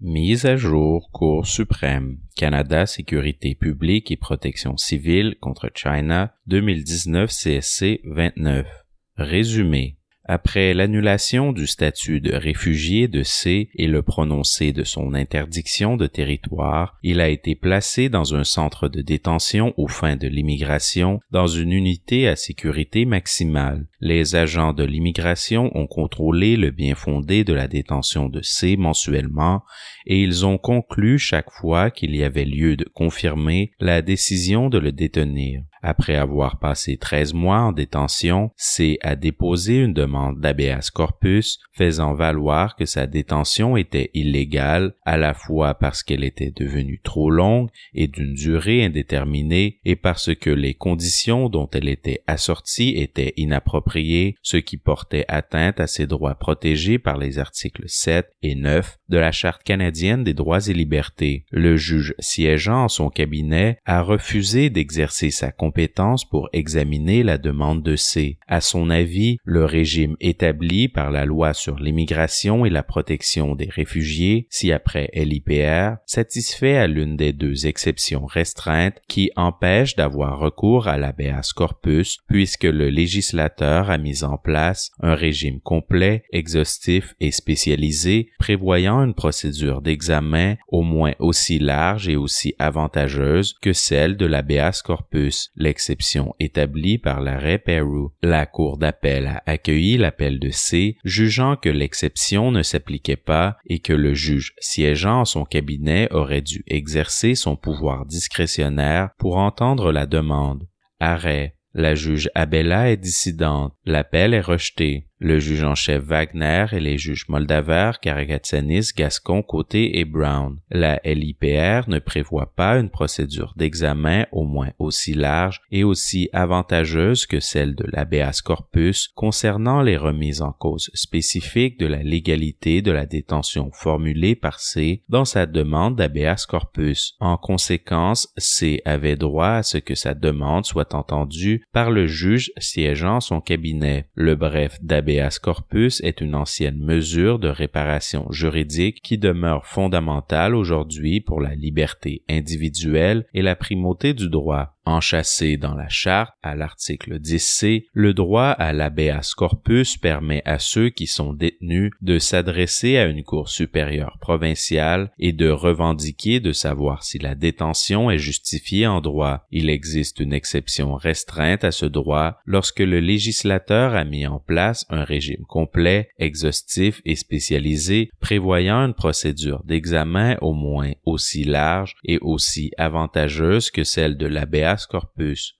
Mise à jour Cour suprême Canada Sécurité publique et protection civile contre China 2019 CSC 29 Résumé après l'annulation du statut de réfugié de C et le prononcé de son interdiction de territoire, il a été placé dans un centre de détention aux fins de l'immigration dans une unité à sécurité maximale. Les agents de l'immigration ont contrôlé le bien fondé de la détention de C mensuellement et ils ont conclu chaque fois qu'il y avait lieu de confirmer la décision de le détenir. Après avoir passé 13 mois en détention, C a déposé une demande d'habeas corpus faisant valoir que sa détention était illégale à la fois parce qu'elle était devenue trop longue et d'une durée indéterminée et parce que les conditions dont elle était assortie étaient inappropriées, ce qui portait atteinte à ses droits protégés par les articles 7 et 9 de la Charte canadienne des droits et libertés. Le juge siégeant en son cabinet a refusé d'exercer sa pour examiner la demande de C. À son avis, le régime établi par la loi sur l'immigration et la protection des réfugiés, si après LIPR, satisfait à l'une des deux exceptions restreintes qui empêchent d'avoir recours à l'habeas corpus puisque le législateur a mis en place un régime complet, exhaustif et spécialisé prévoyant une procédure d'examen au moins aussi large et aussi avantageuse que celle de l'habeas corpus l'exception établie par l'arrêt Peru. La Cour d'appel a accueilli l'appel de C, jugeant que l'exception ne s'appliquait pas et que le juge siégeant en son cabinet aurait dû exercer son pouvoir discrétionnaire pour entendre la demande. Arrêt. La juge Abella est dissidente. L'appel est rejeté le juge en chef Wagner et les juges Moldaver, Karagatsanis, Gascon, Côté et Brown. La LIPR ne prévoit pas une procédure d'examen au moins aussi large et aussi avantageuse que celle de l'habeas corpus concernant les remises en cause spécifiques de la légalité de la détention formulée par C dans sa demande d'habeas corpus. En conséquence, C avait droit à ce que sa demande soit entendue par le juge siégeant son cabinet. Le bref habeas corpus est une ancienne mesure de réparation juridique qui demeure fondamentale aujourd'hui pour la liberté individuelle et la primauté du droit. Enchâssé dans la charte à l'article 10c, le droit à l'habeas corpus permet à ceux qui sont détenus de s'adresser à une cour supérieure provinciale et de revendiquer de savoir si la détention est justifiée en droit. Il existe une exception restreinte à ce droit lorsque le législateur a mis en place un régime complet, exhaustif et spécialisé prévoyant une procédure d'examen au moins aussi large et aussi avantageuse que celle de l'habeas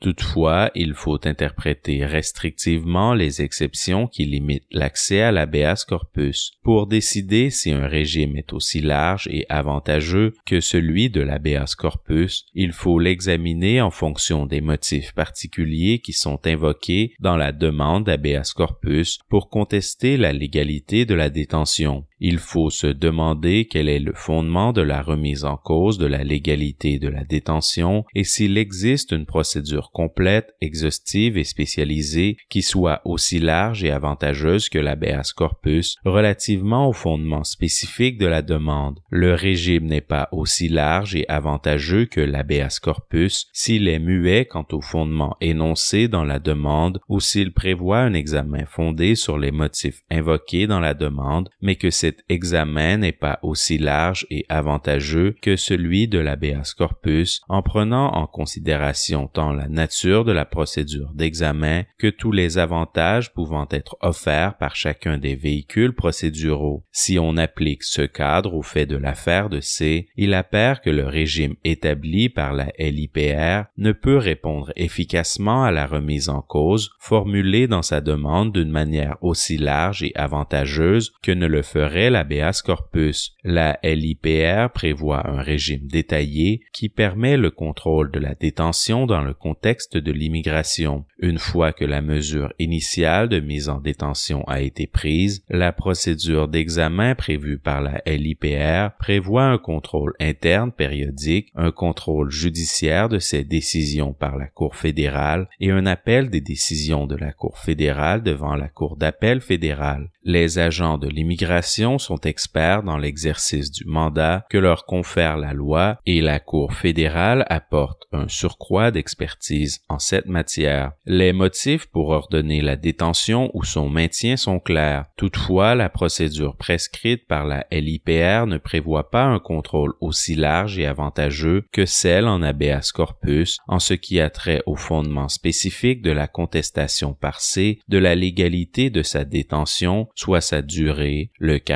Toutefois, il faut interpréter restrictivement les exceptions qui limitent l'accès à l'habeas corpus pour décider si un régime est aussi large et avantageux que celui de l'habeas corpus. Il faut l'examiner en fonction des motifs particuliers qui sont invoqués dans la demande d'habeas corpus pour contester la légalité de la détention. Il faut se demander quel est le fondement de la remise en cause de la légalité de la détention et s'il existe une procédure complète, exhaustive et spécialisée qui soit aussi large et avantageuse que l'habeas corpus relativement au fondement spécifique de la demande. Le régime n'est pas aussi large et avantageux que l'habeas corpus s'il est muet quant au fondement énoncé dans la demande ou s'il prévoit un examen fondé sur les motifs invoqués dans la demande, mais que cet examen n'est pas aussi large et avantageux que celui de l'habeas corpus en prenant en considération tant la nature de la procédure d'examen que tous les avantages pouvant être offerts par chacun des véhicules procéduraux. Si on applique ce cadre au fait de l'affaire de C, il apparaît que le régime établi par la LIPR ne peut répondre efficacement à la remise en cause formulée dans sa demande d'une manière aussi large et avantageuse que ne le ferait l'habeas corpus. La LIPR prévoit un régime détaillé qui permet le contrôle de la détention dans le contexte de l'immigration. Une fois que la mesure initiale de mise en détention a été prise, la procédure d'examen prévue par la LIPR prévoit un contrôle interne périodique, un contrôle judiciaire de ces décisions par la Cour fédérale et un appel des décisions de la Cour fédérale devant la Cour d'appel fédérale. Les agents de l'immigration sont experts dans l'exercice du mandat que leur confère la loi et la Cour fédérale apporte un surcroît d'expertise en cette matière. Les motifs pour ordonner la détention ou son maintien sont clairs. Toutefois, la procédure prescrite par la LIPR ne prévoit pas un contrôle aussi large et avantageux que celle en habeas corpus en ce qui a trait au fondement spécifique de la contestation par C de la légalité de sa détention, soit sa durée, le caractère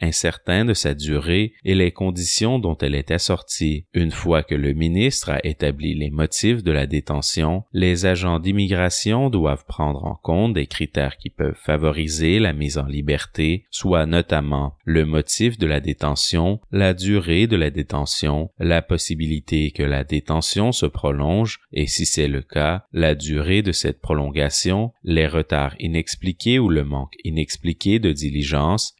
incertain de sa durée et les conditions dont elle est assortie. Une fois que le ministre a établi les motifs de la détention, les agents d'immigration doivent prendre en compte des critères qui peuvent favoriser la mise en liberté, soit notamment le motif de la détention, la durée de la détention, la possibilité que la détention se prolonge et si c'est le cas, la durée de cette prolongation, les retards inexpliqués ou le manque inexpliqué de diligence,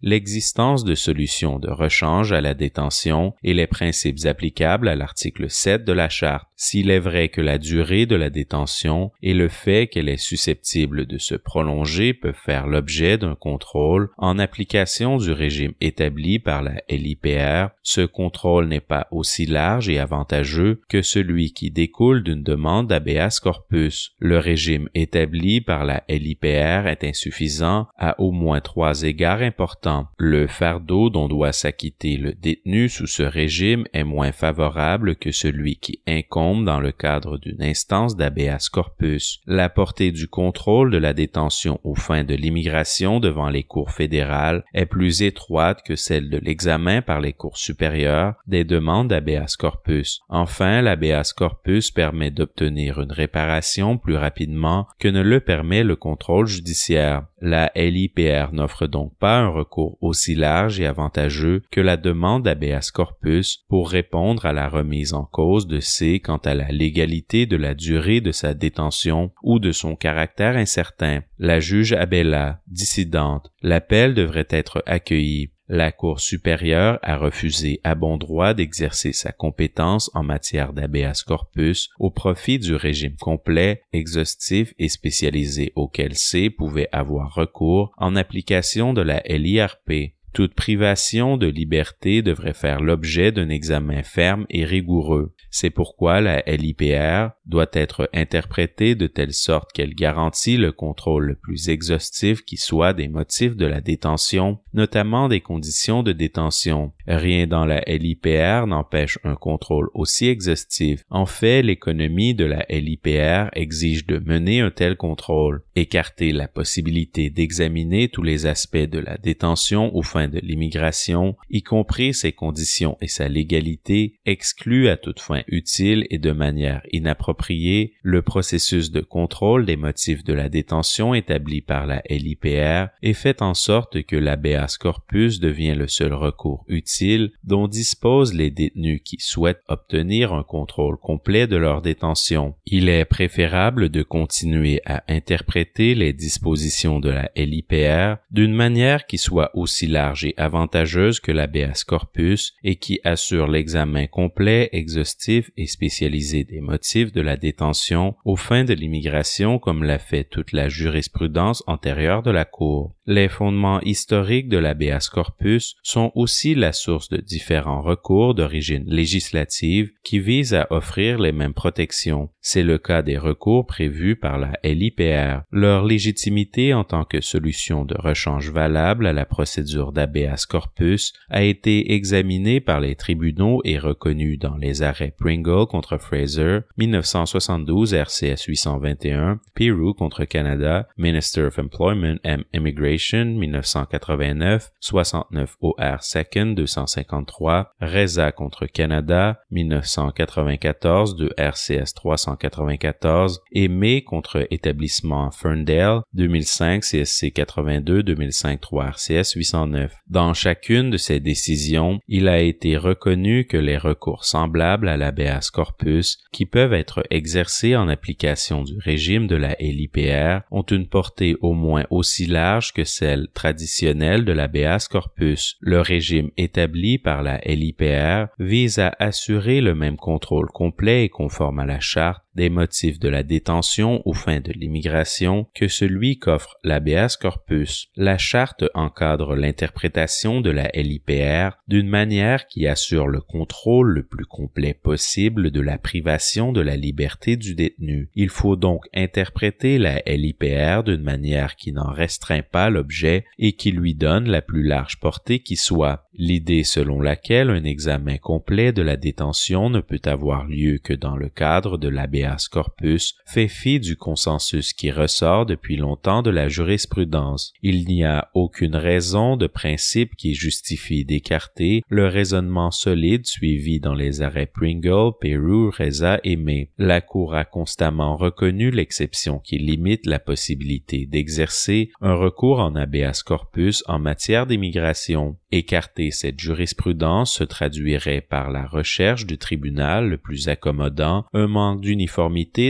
de solutions de rechange à la détention et les principes applicables à l'article 7 de la charte. S'il est vrai que la durée de la détention et le fait qu'elle est susceptible de se prolonger peuvent faire l'objet d'un contrôle en application du régime établi par la LIPR, ce contrôle n'est pas aussi large et avantageux que celui qui découle d'une demande d'habeas corpus. Le régime établi par la LIPR est insuffisant à au moins trois égards importants. Le fardeau dont doit s'acquitter le détenu sous ce régime est moins favorable que celui qui incombe dans le cadre d'une instance d'habeas corpus. La portée du contrôle de la détention aux fins de l'immigration devant les cours fédérales est plus étroite que celle de l'examen par les cours supérieures des demandes d'habeas corpus. Enfin, l'habeas corpus permet d'obtenir une réparation plus rapidement que ne le permet le contrôle judiciaire. La LIPR n'offre donc pas un recours aussi large et avantageux que la demande d'habeas corpus pour répondre à la remise en cause de C quant à la légalité de la durée de sa détention ou de son caractère incertain. La juge Abella, dissidente, l'appel devrait être accueilli. La Cour supérieure a refusé à bon droit d'exercer sa compétence en matière d'habeas corpus au profit du régime complet, exhaustif et spécialisé auquel C pouvait avoir recours en application de la LIRP. Toute privation de liberté devrait faire l'objet d'un examen ferme et rigoureux. C'est pourquoi la LIPR doit être interprétée de telle sorte qu'elle garantit le contrôle le plus exhaustif qui soit des motifs de la détention, notamment des conditions de détention. Rien dans la LIPR n'empêche un contrôle aussi exhaustif. En fait, l'économie de la LIPR exige de mener un tel contrôle. Écarter la possibilité d'examiner tous les aspects de la détention aux fins de l'immigration, y compris ses conditions et sa légalité, exclut à toute fin utile et de manière inappropriée le processus de contrôle des motifs de la détention établi par la LIPR et fait en sorte que l'habeas corpus devient le seul recours utile dont disposent les détenus qui souhaitent obtenir un contrôle complet de leur détention. Il est préférable de continuer à interpréter les dispositions de la LIPR d'une manière qui soit aussi large et avantageuse que l'habeas corpus et qui assure l'examen complet, exhaustif et spécialisé des motifs de la détention aux fins de l'immigration comme l'a fait toute la jurisprudence antérieure de la Cour. Les fondements historiques de l'habeas corpus sont aussi la source de différents recours d'origine législative qui visent à offrir les mêmes protections. C'est le cas des recours prévus par la LIPR. Leur légitimité en tant que solution de rechange valable à la procédure d'habeas corpus a été examinée par les tribunaux et reconnue dans les arrêts Pringle contre Fraser, 1972 RCS 821, Peru contre Canada, Minister of Employment and Immigration, 1989, 69 OR 2nd 253, Reza contre Canada, 1994 de RCS 394 et contre établissement Ferndale, 2005 CSC 82 2005 3 RCS 809. Dans chacune de ces décisions, il a été reconnu que les recours semblables à la habeas corpus qui peuvent être exercés en application du régime de la LIPR ont une portée au moins aussi large que celle traditionnelle de l'habeas corpus. Le régime établi par la LIPR vise à assurer le même contrôle complet et conforme à la charte des motifs de la détention aux fins de l'immigration que celui qu'offre l'habeas corpus. La charte encadre l'interprétation de la LIPR d'une manière qui assure le contrôle le plus complet possible de la privation de la liberté du détenu. Il faut donc interpréter la LIPR d'une manière qui n'en restreint pas l'objet et qui lui donne la plus large portée qui soit. L'idée selon laquelle un examen complet de la détention ne peut avoir lieu que dans le cadre de l'habeas corpus fait fi du consensus qui ressort depuis longtemps de la jurisprudence. Il n'y a aucune raison de principe qui justifie d'écarter le raisonnement solide suivi dans les arrêts Pringle, Peru, Reza et May. La Cour a constamment reconnu l'exception qui limite la possibilité d'exercer un recours en habeas corpus en matière d'immigration. Écarter cette jurisprudence se traduirait par la recherche du tribunal le plus accommodant, un manque d'uniformité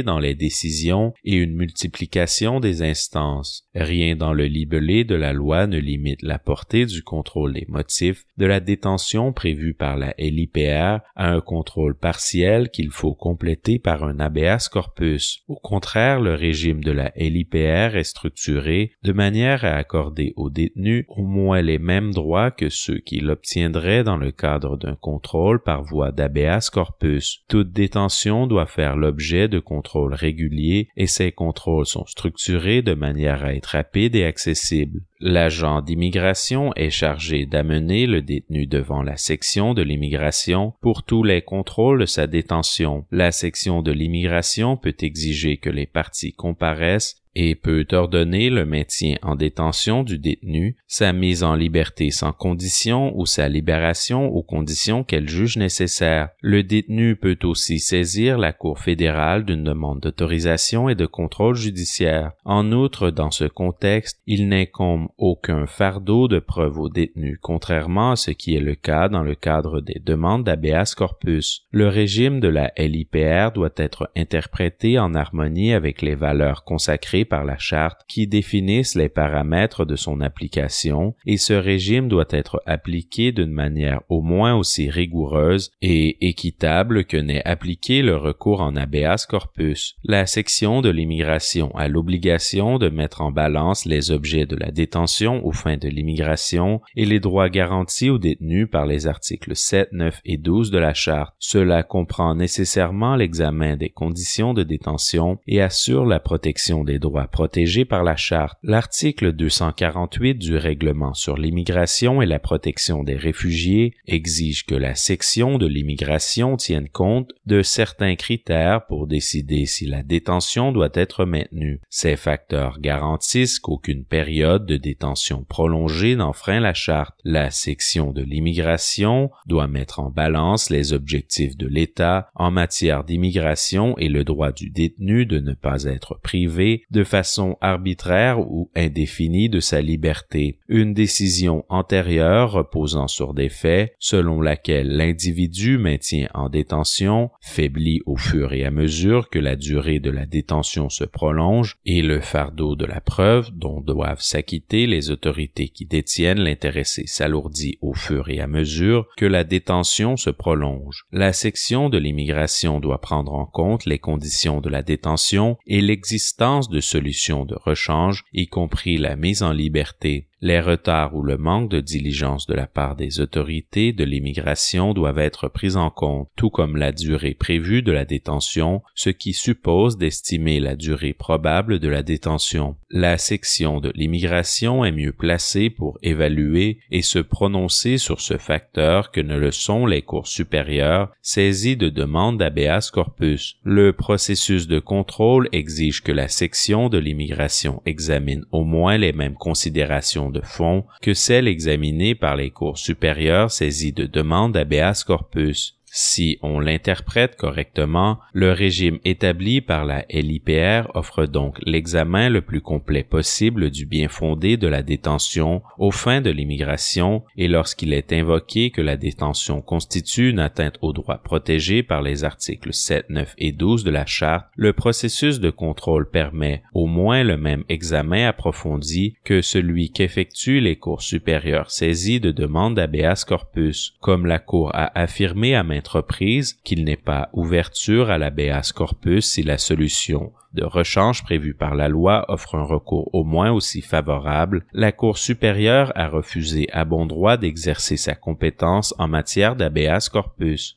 dans les décisions et une multiplication des instances. Rien dans le libellé de la loi ne limite la portée du contrôle des motifs de la détention prévue par la LIPR à un contrôle partiel qu'il faut compléter par un habeas corpus. Au contraire, le régime de la LIPR est structuré de manière à accorder aux détenus au moins les mêmes droits que ceux qui l'obtiendraient dans le cadre d'un contrôle par voie d'habeas corpus. Toute détention doit faire l'objet de contrôles réguliers et ces contrôles sont structurés de manière à être rapides et accessibles. L'agent d'immigration est chargé d'amener le détenu devant la section de l'immigration pour tous les contrôles de sa détention. La section de l'immigration peut exiger que les parties comparaissent et peut ordonner le maintien en détention du détenu, sa mise en liberté sans condition ou sa libération aux conditions qu'elle juge nécessaires. Le détenu peut aussi saisir la Cour fédérale d'une demande d'autorisation et de contrôle judiciaire. En outre, dans ce contexte, il n'incombe aucun fardeau de preuve au détenu, contrairement à ce qui est le cas dans le cadre des demandes d'habeas corpus. Le régime de la LIPR doit être interprété en harmonie avec les valeurs consacrées par la charte qui définissent les paramètres de son application et ce régime doit être appliqué d'une manière au moins aussi rigoureuse et équitable que n'est appliqué le recours en habeas corpus. La section de l'immigration a l'obligation de mettre en balance les objets de la détention aux fins de l'immigration et les droits garantis aux détenus par les articles 7, 9 et 12 de la charte. Cela comprend nécessairement l'examen des conditions de détention et assure la protection des droits protégé par la Charte. L'article 248 du règlement sur l'immigration et la protection des réfugiés exige que la section de l'immigration tienne compte de certains critères pour décider si la détention doit être maintenue. Ces facteurs garantissent qu'aucune période de détention prolongée n'enfreint la Charte. La section de l'immigration doit mettre en balance les objectifs de l'État en matière d'immigration et le droit du détenu de ne pas être privé de façon arbitraire ou indéfinie de sa liberté, une décision antérieure reposant sur des faits selon laquelle l'individu maintient en détention faiblit au fur et à mesure que la durée de la détention se prolonge et le fardeau de la preuve dont doivent s'acquitter les autorités qui détiennent l'intéressé s'alourdit au fur et à mesure que la détention se prolonge. La section de l'immigration doit prendre en compte les conditions de la détention et l'existence de solutions de rechange, y compris la mise en liberté les retards ou le manque de diligence de la part des autorités de l'immigration doivent être pris en compte, tout comme la durée prévue de la détention, ce qui suppose d'estimer la durée probable de la détention. La section de l'immigration est mieux placée pour évaluer et se prononcer sur ce facteur que ne le sont les cours supérieures saisies de demandes d'habeas corpus. Le processus de contrôle exige que la section de l'immigration examine au moins les mêmes considérations de fond que celle examinée par les cours supérieures saisies de demandes d'habeas corpus. Si on l'interprète correctement, le régime établi par la LIPR offre donc l'examen le plus complet possible du bien fondé de la détention aux fins de l'immigration et lorsqu'il est invoqué que la détention constitue une atteinte aux droits protégés par les articles 7, 9 et 12 de la Charte, le processus de contrôle permet au moins le même examen approfondi que celui qu'effectuent les cours supérieures saisies de demandes d'habeas corpus. Comme la Cour a affirmé à qu'il n'est pas ouverture à l'habeas corpus si la solution de rechange prévue par la loi offre un recours au moins aussi favorable, la Cour supérieure a refusé à bon droit d'exercer sa compétence en matière d'habeas corpus.